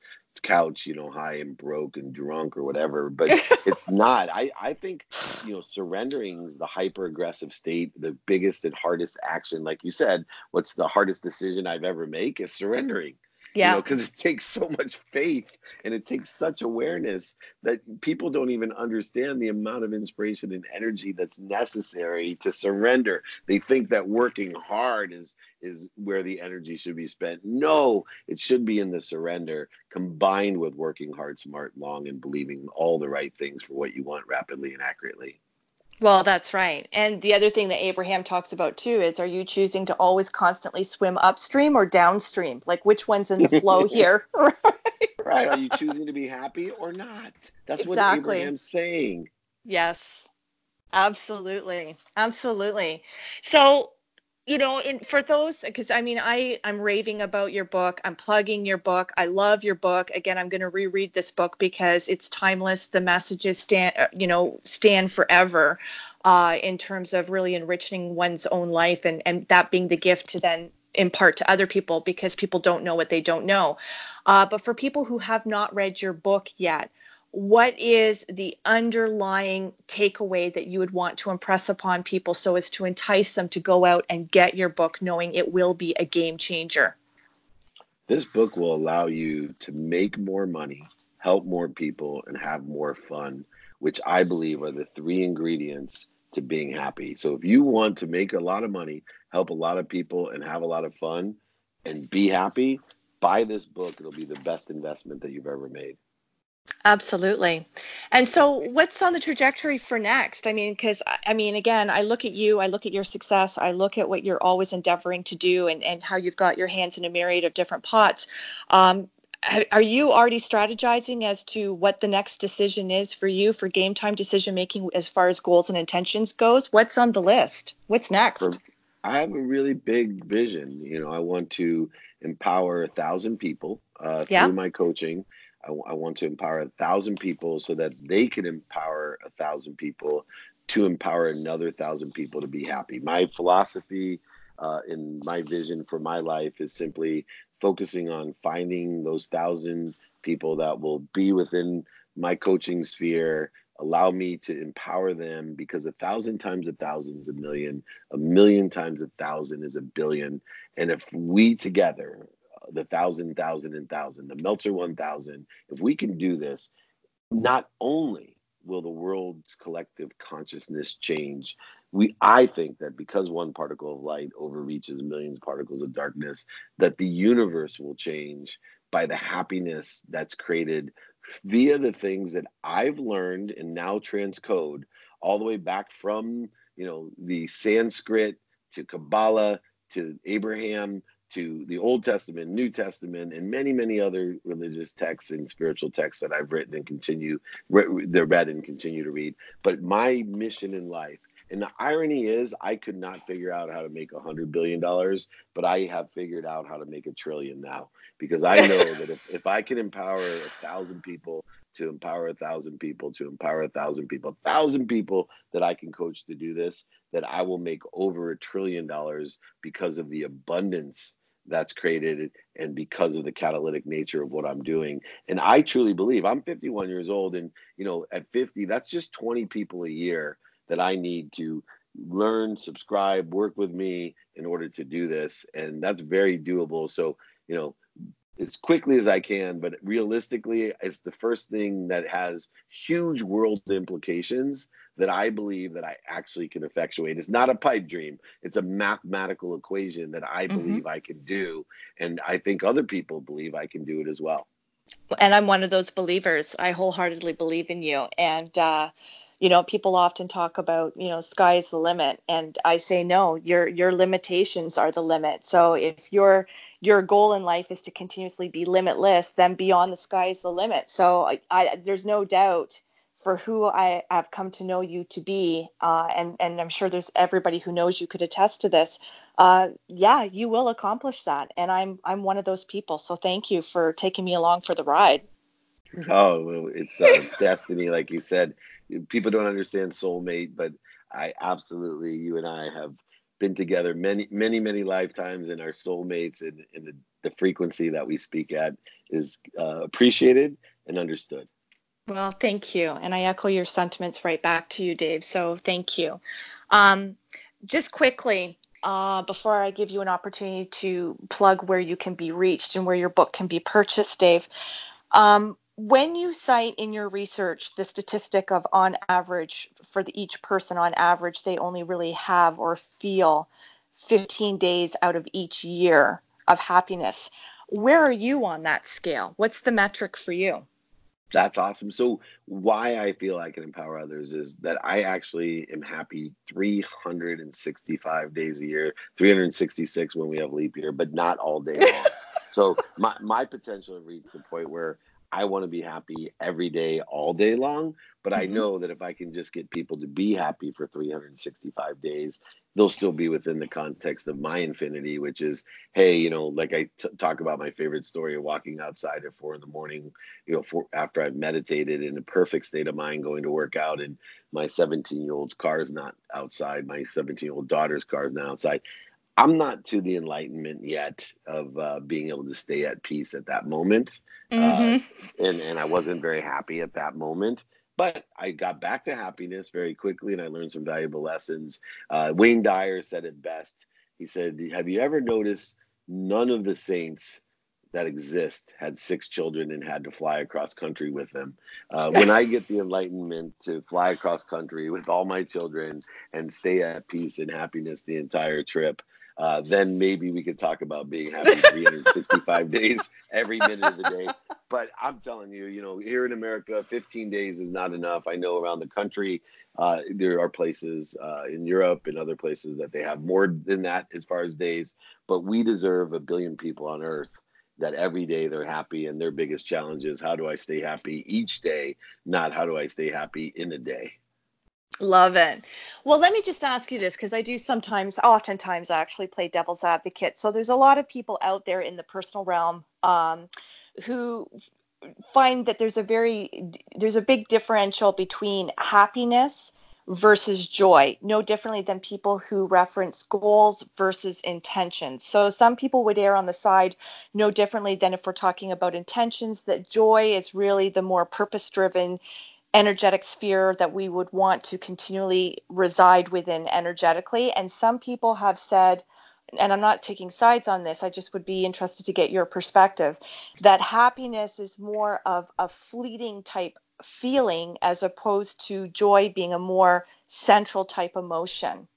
couch, you know, high and broke and drunk or whatever. But it's not. I, I think, you know, surrendering is the hyper aggressive state, the biggest and hardest action. Like you said, what's the hardest decision I've ever make is surrendering yeah. because you know, it takes so much faith and it takes such awareness that people don't even understand the amount of inspiration and energy that's necessary to surrender. They think that working hard is is where the energy should be spent. No it should be in the surrender combined with working hard smart long and believing all the right things for what you want rapidly and accurately well, that's right. And the other thing that Abraham talks about too is are you choosing to always constantly swim upstream or downstream? Like which one's in the flow here? right. right. Are you choosing to be happy or not? That's exactly. what Abraham's saying. Yes. Absolutely. Absolutely. So you know and for those because i mean i i'm raving about your book i'm plugging your book i love your book again i'm going to reread this book because it's timeless the messages stand uh, you know stand forever uh, in terms of really enriching one's own life and and that being the gift to then impart to other people because people don't know what they don't know. Uh, but for people who have not read your book yet what is the underlying takeaway that you would want to impress upon people so as to entice them to go out and get your book knowing it will be a game changer? This book will allow you to make more money help more people and have more fun which i believe are the three ingredients to being happy. So if you want to make a lot of money help a lot of people and have a lot of fun and be happy buy this book. It'll be the best investment that you've ever made Absolutely. And so, what's on the trajectory for next? I mean, because I mean, again, I look at you, I look at your success, I look at what you're always endeavoring to do and, and how you've got your hands in a myriad of different pots. Um, are you already strategizing as to what the next decision is for you for game time decision making as far as goals and intentions goes? What's on the list? What's next? For, I have a really big vision. You know, I want to empower a thousand people uh, yeah. through my coaching I, want to empower a thousand people so that they can empower a thousand people to empower another thousand people to be happy. My philosophy uh, and my vision for my life is simply focusing on finding those thousand people that will be within my coaching sphere allow me to empower them because a thousand times a thousand is a million a million times a thousand is a billion and if we together the thousand, thousand, and thousand, the Meltzer 1000, if we can do this, not only will the world's collective consciousness change, we I think that because one particle of light overreaches millions of particles of darkness, that the universe will change by the happiness that's created via the things that I've learned and now transcode all the way back from you know the Sanskrit to Kabbalah to Abraham to the Old Testament, New Testament, and many, many other religious texts and spiritual texts that I've written and continue, they're read and continue to read. But my mission in life, and the irony is, I could not figure out how to make a hundred billion dollars, but I have figured out how to make a trillion now because I know that if, if I can empower a thousand people to empower a thousand people, to empower a thousand people, a thousand people that I can coach to do this, that I will make over a trillion dollars because of the abundance that's created and because of the catalytic nature of what I'm doing. And I truly believe I'm 51 years old and you know at 50 that's just 20 people a year that I need to learn, subscribe, work with me in order to do this and that's very doable. So, you know, as quickly as I can, but realistically, it's the first thing that has huge world implications that I believe that I actually can effectuate. It's not a pipe dream. It's a mathematical equation that I mm-hmm. believe I can do. And I think other people believe I can do it as well. And I'm one of those believers. I wholeheartedly believe in you. And, uh, you know, people often talk about, you know, sky's the limit. And I say, no, your, your limitations are the limit. So if your, your goal in life is to continuously be limitless, then beyond the sky is the limit. So I, I there's no doubt for who I have come to know you to be, uh, and and I'm sure there's everybody who knows you could attest to this. Uh, yeah, you will accomplish that, and I'm I'm one of those people. So thank you for taking me along for the ride. Oh, it's uh, destiny, like you said. People don't understand soulmate, but I absolutely, you and I have been together many, many, many lifetimes, and our soulmates and, and the, the frequency that we speak at is uh, appreciated and understood. Well, thank you. And I echo your sentiments right back to you, Dave. So thank you. Um, just quickly, uh, before I give you an opportunity to plug where you can be reached and where your book can be purchased, Dave, um, when you cite in your research the statistic of on average for the, each person on average they only really have or feel 15 days out of each year of happiness where are you on that scale what's the metric for you that's awesome. So why I feel I can empower others is that I actually am happy 365 days a year, 366 when we have leap year, but not all day long. so my my potential to reach the point where I want to be happy every day, all day long. But I mm-hmm. know that if I can just get people to be happy for 365 days, they'll still be within the context of my infinity, which is, hey, you know, like I t- talk about my favorite story of walking outside at four in the morning, you know, for, after I've meditated in a perfect state of mind, going to work out, and my 17 year old's car is not outside, my 17 year old daughter's car is not outside. I'm not to the enlightenment yet of uh, being able to stay at peace at that moment, uh, mm-hmm. uh, and and I wasn't very happy at that moment. But I got back to happiness very quickly, and I learned some valuable lessons. Uh, Wayne Dyer said it best. He said, "Have you ever noticed none of the saints that exist had six children and had to fly across country with them. Uh, when I get the enlightenment to fly across country with all my children and stay at peace and happiness the entire trip, uh, then maybe we could talk about being happy 365 days every minute of the day. But I'm telling you, you know, here in America, 15 days is not enough. I know around the country, uh, there are places uh, in Europe and other places that they have more than that as far as days. But we deserve a billion people on Earth that every day they're happy and their biggest challenge is how do I stay happy each day, not how do I stay happy in a day. Love it. Well, let me just ask you this because I do sometimes, oftentimes, I actually play devil's advocate. So there's a lot of people out there in the personal realm um, who find that there's a very there's a big differential between happiness versus joy no differently than people who reference goals versus intentions so some people would err on the side no differently than if we're talking about intentions that joy is really the more purpose driven energetic sphere that we would want to continually reside within energetically. And some people have said, and I'm not taking sides on this, I just would be interested to get your perspective, that happiness is more of a fleeting type feeling as opposed to joy being a more central type emotion.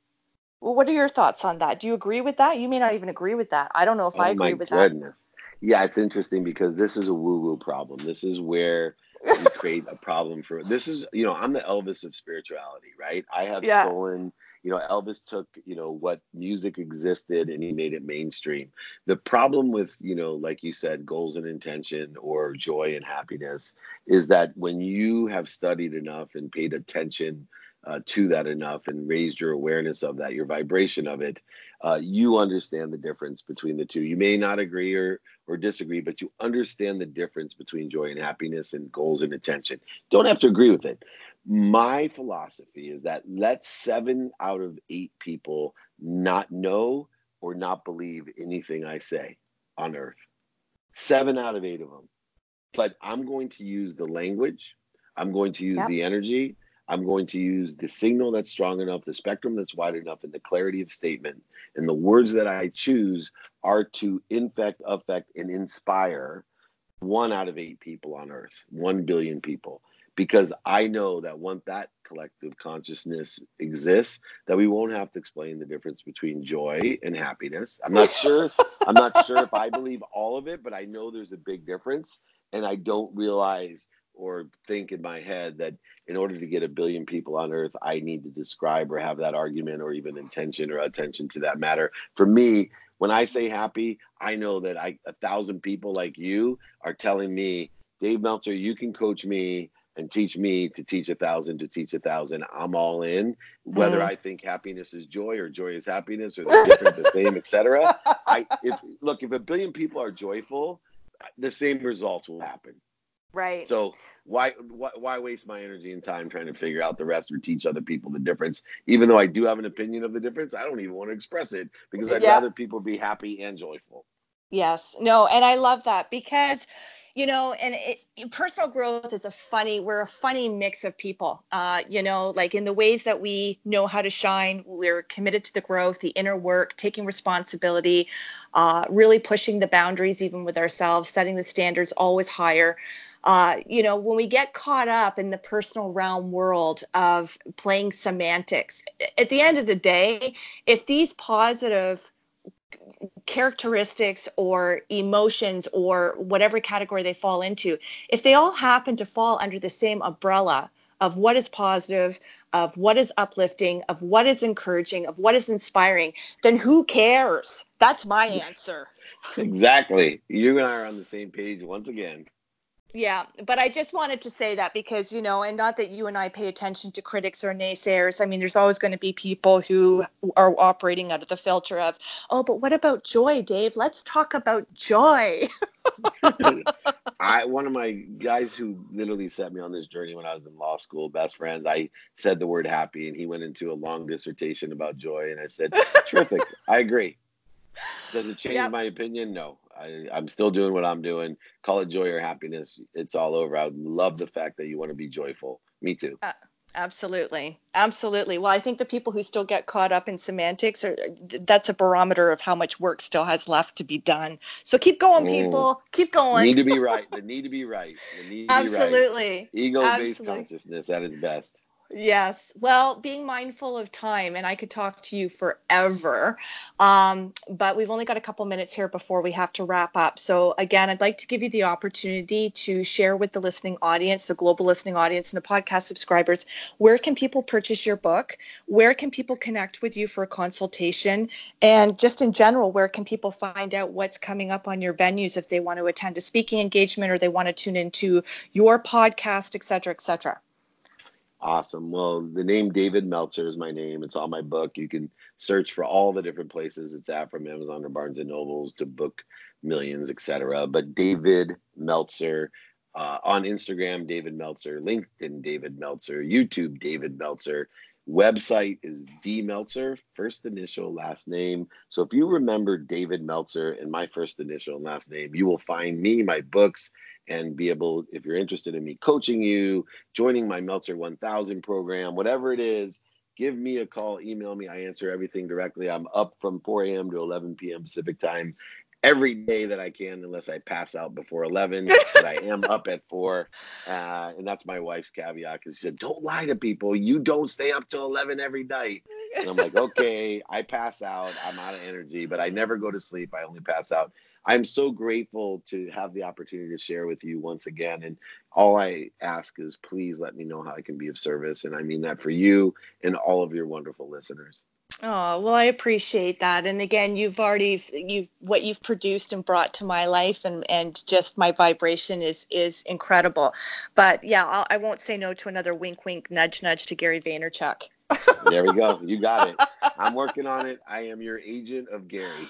Well, what are your thoughts on that? Do you agree with that? You may not even agree with that. I don't know if oh I agree with goodness. that. Yeah, it's interesting because this is a woo woo problem. This is where we create a problem for this is you know i'm the elvis of spirituality right i have yeah. stolen you know elvis took you know what music existed and he made it mainstream the problem with you know like you said goals and intention or joy and happiness is that when you have studied enough and paid attention uh, to that enough and raised your awareness of that, your vibration of it, uh, you understand the difference between the two. You may not agree or, or disagree, but you understand the difference between joy and happiness and goals and attention. Don't have to agree with it. My philosophy is that let seven out of eight people not know or not believe anything I say on earth. Seven out of eight of them. But I'm going to use the language, I'm going to use yep. the energy, I'm going to use the signal that's strong enough, the spectrum that's wide enough, and the clarity of statement. And the words that I choose are to infect, affect, and inspire one out of eight people on earth, one billion people. Because I know that once that collective consciousness exists, that we won't have to explain the difference between joy and happiness. I'm not sure. I'm not sure if I believe all of it, but I know there's a big difference and I don't realize or think in my head that in order to get a billion people on earth, I need to describe or have that argument or even intention or attention to that matter. For me, when I say happy, I know that I a thousand people like you are telling me, Dave Meltzer, you can coach me and teach me to teach a thousand to teach a thousand. I'm all in. Whether Mm. I think happiness is joy or joy is happiness or the different, the same, etc. I if look if a billion people are joyful, the same results will happen. Right. So why, why why waste my energy and time trying to figure out the rest or teach other people the difference? Even though I do have an opinion of the difference, I don't even want to express it because I'd Yeah. rather people be happy and joyful. Yes. No, and I love that because you know, and it, personal growth is a funny, we're a funny mix of people. Uh, you know, like in the ways that we know how to shine, we're committed to the growth, the inner work, taking responsibility, uh, really pushing the boundaries even with ourselves, setting the standards always higher. Uh, you know, when we get caught up in the personal realm world of playing semantics, at the end of the day, if these positive characteristics or emotions or whatever category they fall into, if they all happen to fall under the same umbrella of what is positive, of what is uplifting, of what is encouraging, of what is inspiring, then who cares? That's my answer. Exactly. You and I are on the same page once again. Yeah, but I just wanted to say that because, you know, and not that you and I pay attention to critics or naysayers. I mean, there's always going to be people who are operating out of the filter of, oh, but what about joy, Dave? Let's talk about joy. I one of my guys who literally set me on this journey when I was in law school, best friends. I said the word happy, and he went into a long dissertation about joy, and I said, "Terrific, I agree." Does it change Yep. my opinion? No, I, I'm still doing what I'm doing. Call it joy or happiness. It's all over. I love the fact that you want to be joyful. Me too. Absolutely. Absolutely. Well, I think the people who still get caught up in semantics are that's a barometer of how much work still has left to be done. So keep going, Mm. people. Keep Need going. to be right. The need to be right. The need to be right. Absolutely. Ego-based Absolutely. consciousness at its best. Yes. Well, being mindful of time, and I could talk to you forever, um, but we've only got a couple minutes here before we have to wrap up. So, again, I'd like to give you the opportunity to share with the listening audience, the global listening audience, and the podcast subscribers where can people purchase your book? Where can people connect with you for a consultation? And just in general, where can people find out what's coming up on your venues if they want to attend a speaking engagement or they want to tune into your podcast, et cetera, et cetera? Awesome. Well, the name David Meltzer is my name. It's on my book. You can search for all the different places it's at, from Amazon to Barnes and Nobles to Book Millions, etc. But David Meltzer uh, on Instagram, David Meltzer, LinkedIn, David Meltzer, YouTube, David Meltzer. Website is D Meltzer, first initial, last name. So if you remember David Meltzer and my first initial and last name, you will find me, my books, and be able, if you're interested in me coaching you, joining my Meltzer 1000 program, whatever it is, give me a call, email me. I answer everything directly. I'm up from 4 a.m. to 11 p.m. Pacific time every day that I can, unless I pass out before 11. but I am up at 4. Uh, and that's my wife's caveat because she said, Don't lie to people. You don't stay up till 11 every night. And I'm like, Okay, I pass out. I'm out of energy, but I never go to sleep. I only pass out. I'm so grateful to have the opportunity to share with you once again. And all I ask is please let me know how I can be of service. And I mean that for you and all of your wonderful listeners. Oh, well, I appreciate that. And again, you've already you've what you've produced and brought to my life and and just my vibration is is incredible. But yeah, I'll, I won't say no to another wink wink nudge nudge to Gary Vaynerchuk. There we go. You got it. I'm working on it. I am your agent of Gary.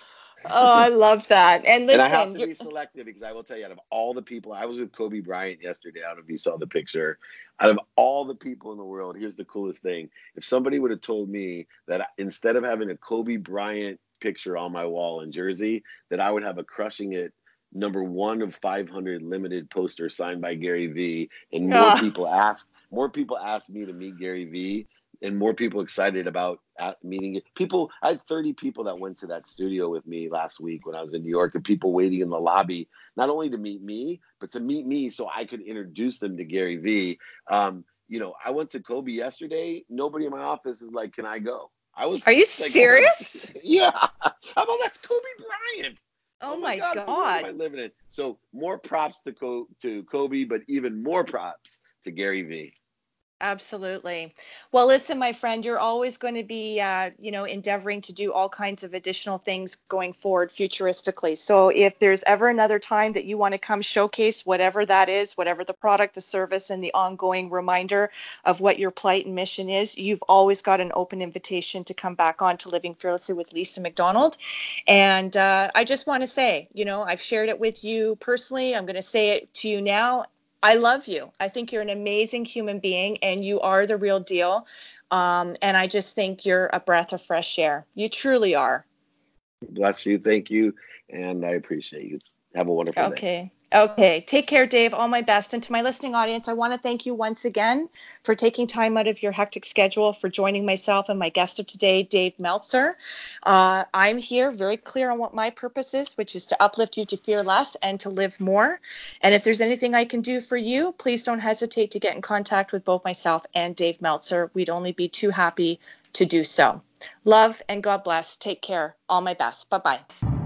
Oh, I love that. And listen, and I have to be selective because I will tell you, out of all the people, I was with Kobe Bryant yesterday. I don't know if you saw the picture. Out of all the people in the world, here's the coolest thing: if somebody would have told me that instead of having a Kobe Bryant picture on my wall in Jersey, that I would have a crushing it number one of 500 limited poster signed by Gary Vee, and more Ah. people asked, more people asked me to meet Gary Vee, and more people excited about at meeting people. I had 30 people that went to that studio with me last week when I was in New York, and people waiting in the lobby, not only to meet me, but to meet me so I could introduce them to Gary Vee. Um, you know, I went to Kobe yesterday. Nobody in my office is like, "Can I go?" I was. Are you like, serious? yeah. I'm like, that's Kobe Bryant. Oh, my what world God. am I living in? So more props to Co- to Kobe, but even more props to Gary Vee. Absolutely. Well, listen, my friend, you're always going to be, uh, you know, endeavoring to do all kinds of additional things going forward futuristically. So if there's ever another time that you want to come showcase whatever that is, whatever the product, the service, and the ongoing reminder of what your plight and mission is, you've always got an open invitation to come back on to Living Fearlessly with Lisa McDonald. And uh, I just want to say, you know, I've shared it with you personally. I'm going to say it to you now. I love you. I think you're an amazing human being and you are the real deal. Um, and I just think you're a breath of fresh air. You truly are. Bless you. Thank you. And I appreciate you. Have a wonderful day. Okay. Okay. Take care, Dave. All my best. And to my listening audience, I want to thank you once again for taking time out of your hectic schedule for joining myself and my guest of today, Dave Meltzer. Uh, I'm here very clear on what my purpose is, which is to uplift you to fear less and to live more. And if there's anything I can do for you, please don't hesitate to get in contact with both myself and Dave Meltzer. We'd only be too happy to do so. Love and God bless. Take care. All my best. Bye bye.